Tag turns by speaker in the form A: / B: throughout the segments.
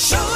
A: Show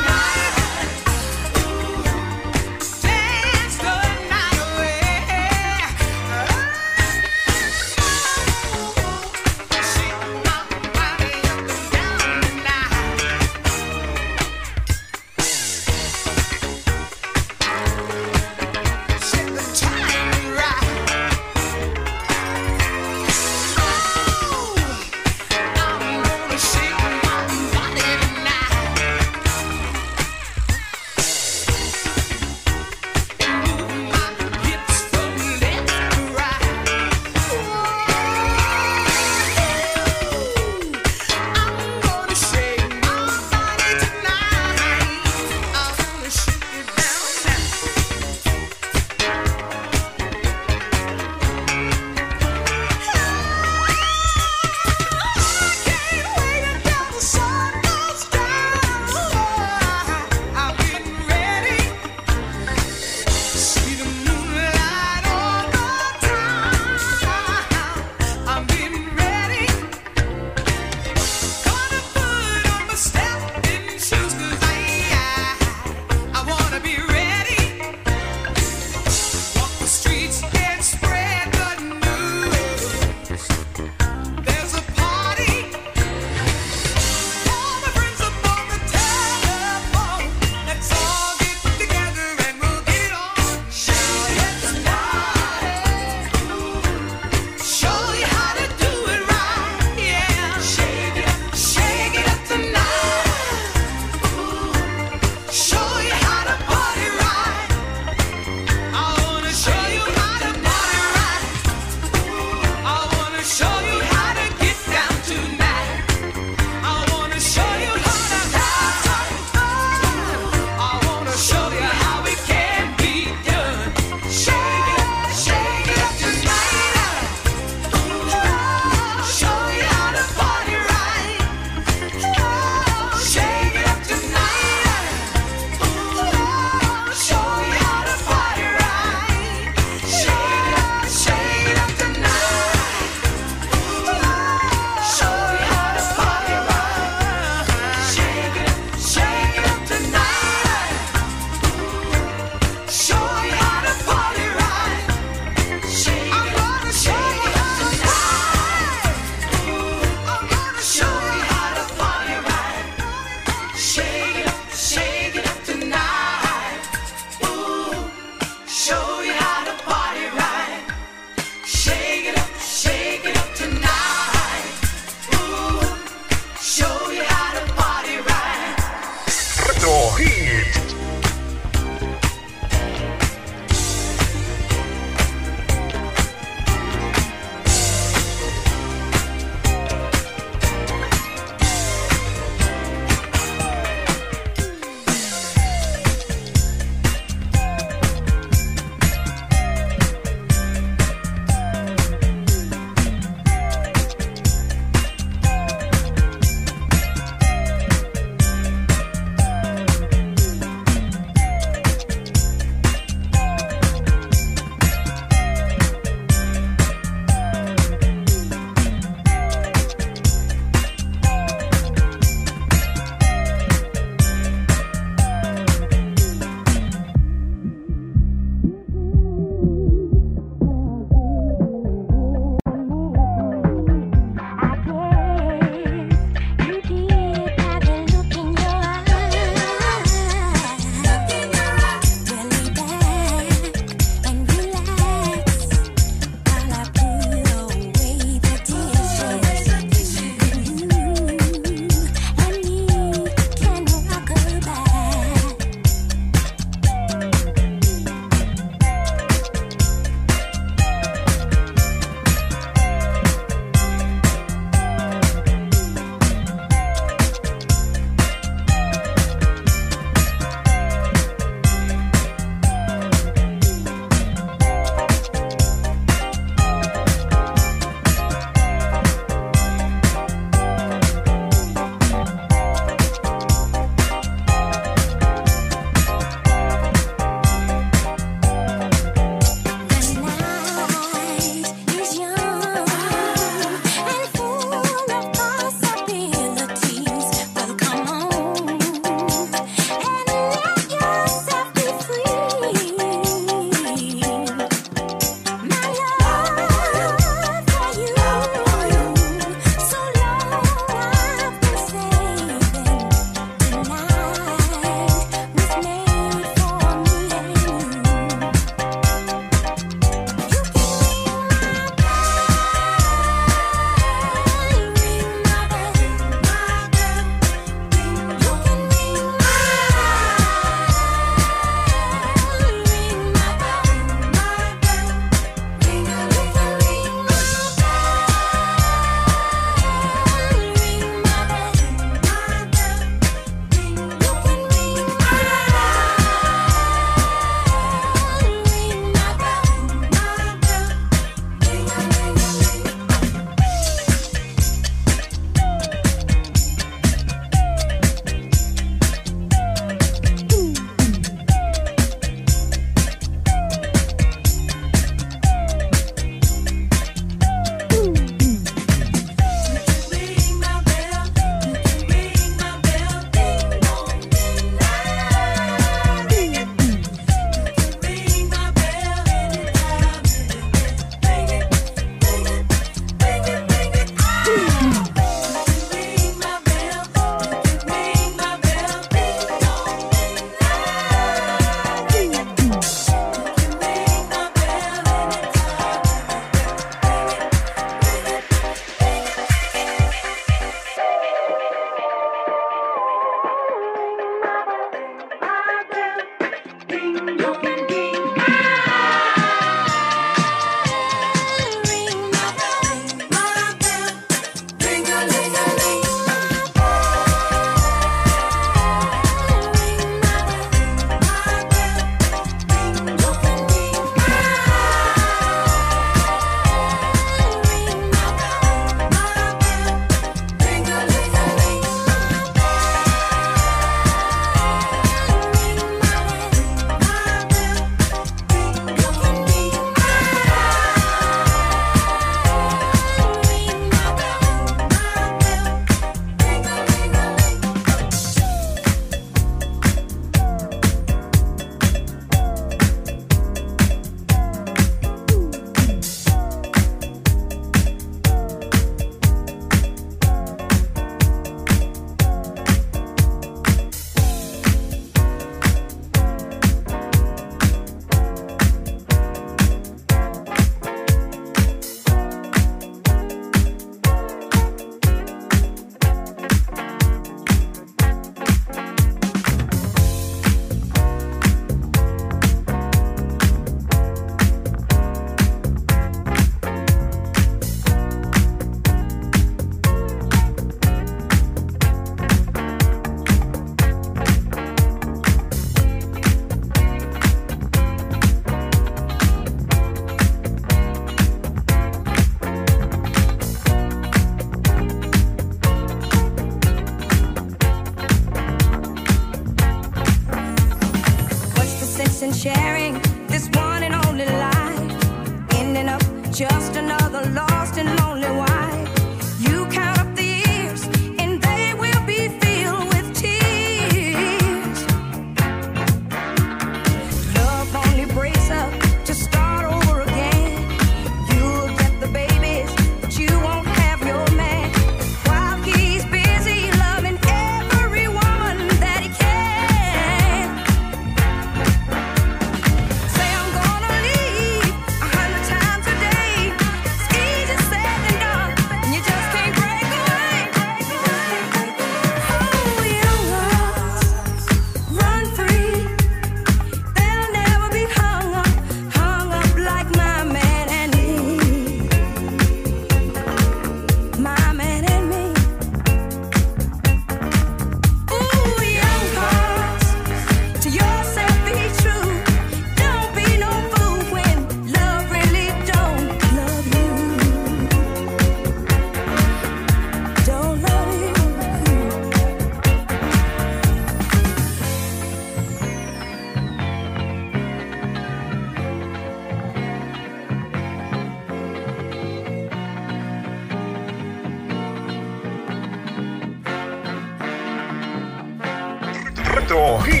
A: Centro.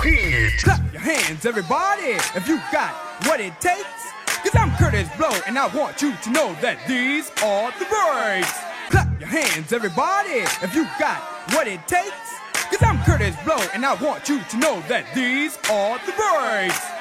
B: Hands, everybody, if you got what it takes. Cause I'm Kurtis Blow, and I want you to know that these are the breaks. Clap your hands, everybody, if you got what it takes. Cause I'm Kurtis Blow, and I want you to know that these are the breaks.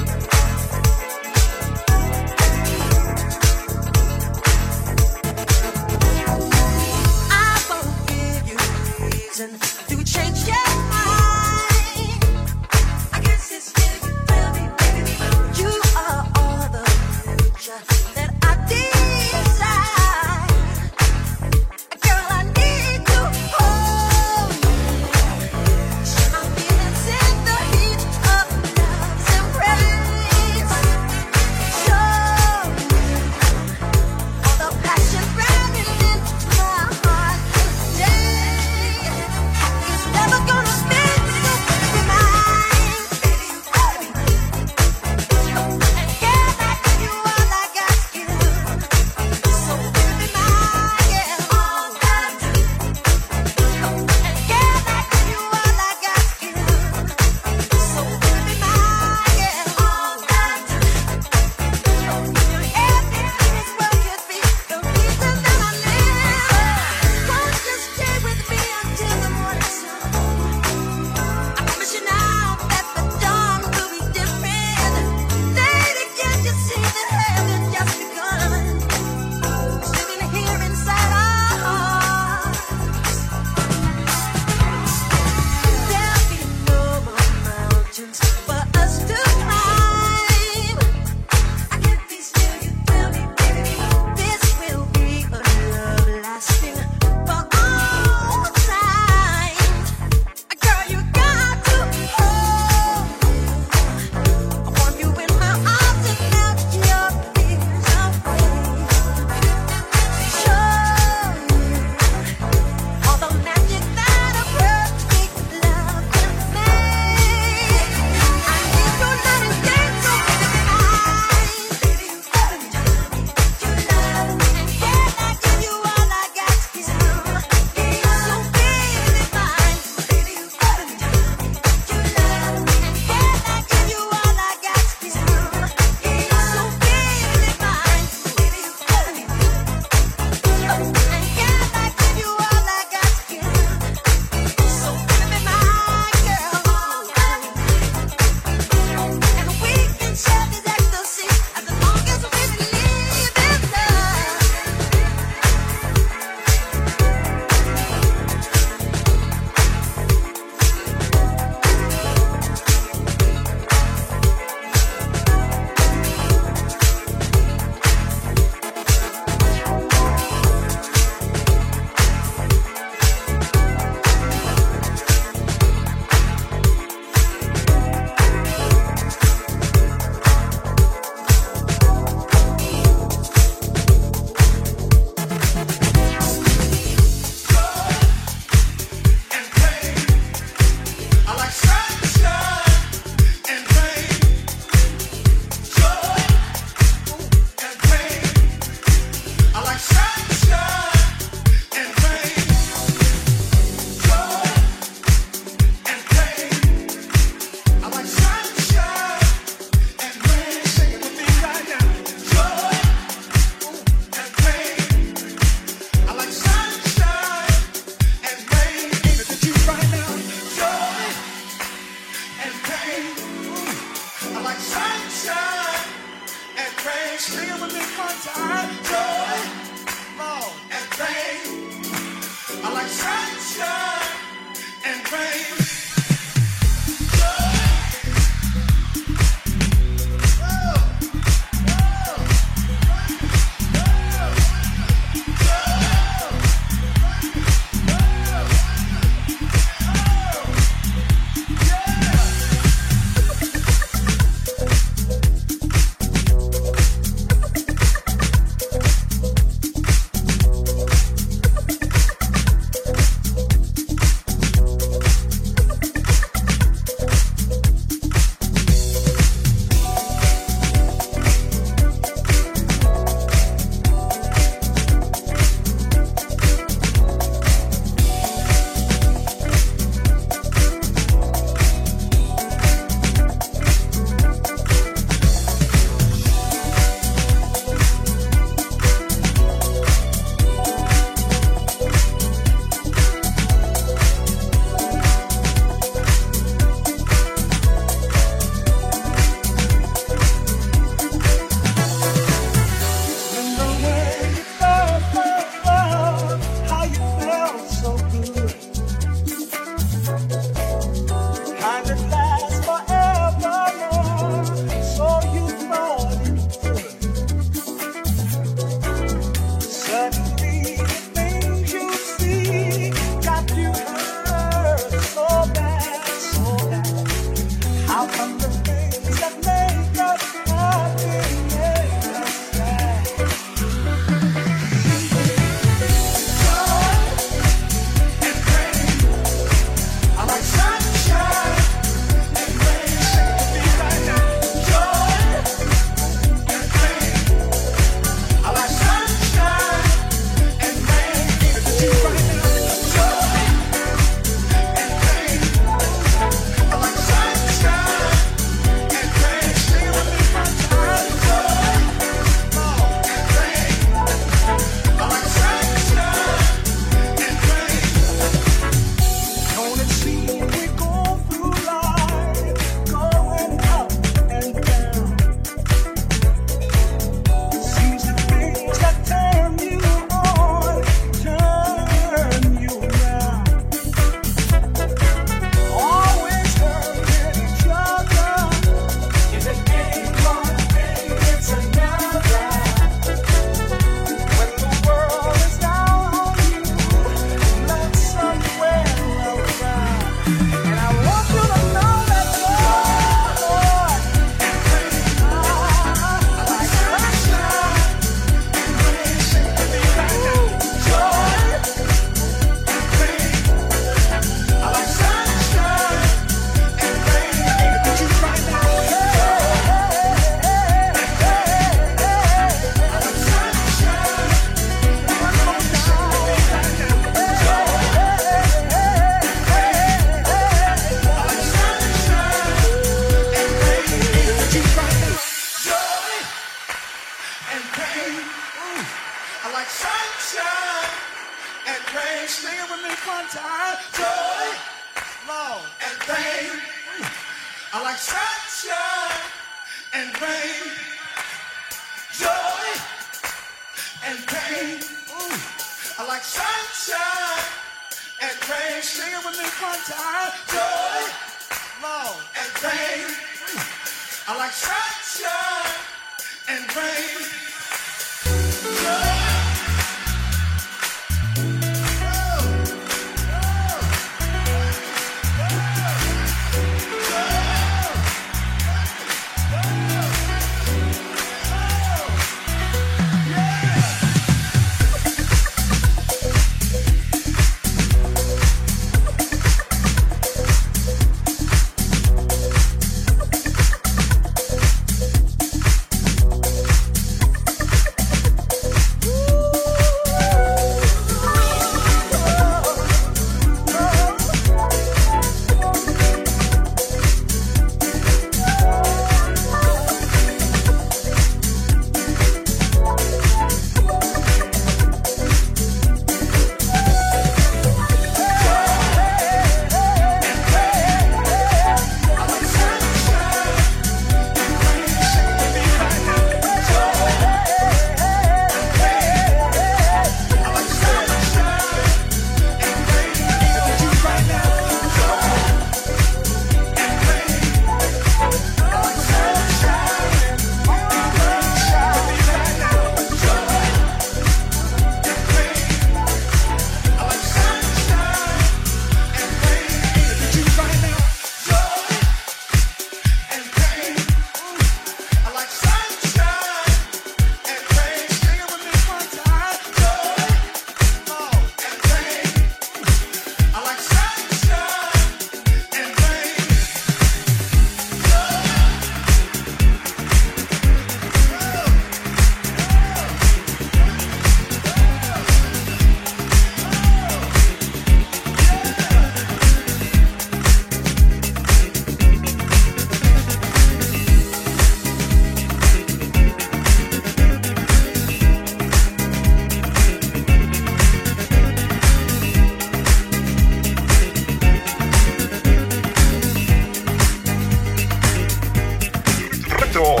C: door.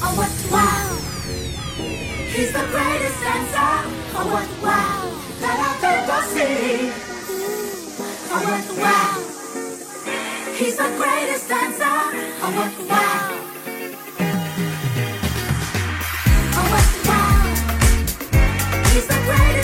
C: Oh, what wow! He's the greatest dancer. Oh, what wow! That I've ever seen. Oh, what wow! He's the greatest dancer. Oh, what wow! Oh, what wow! He's the greatest.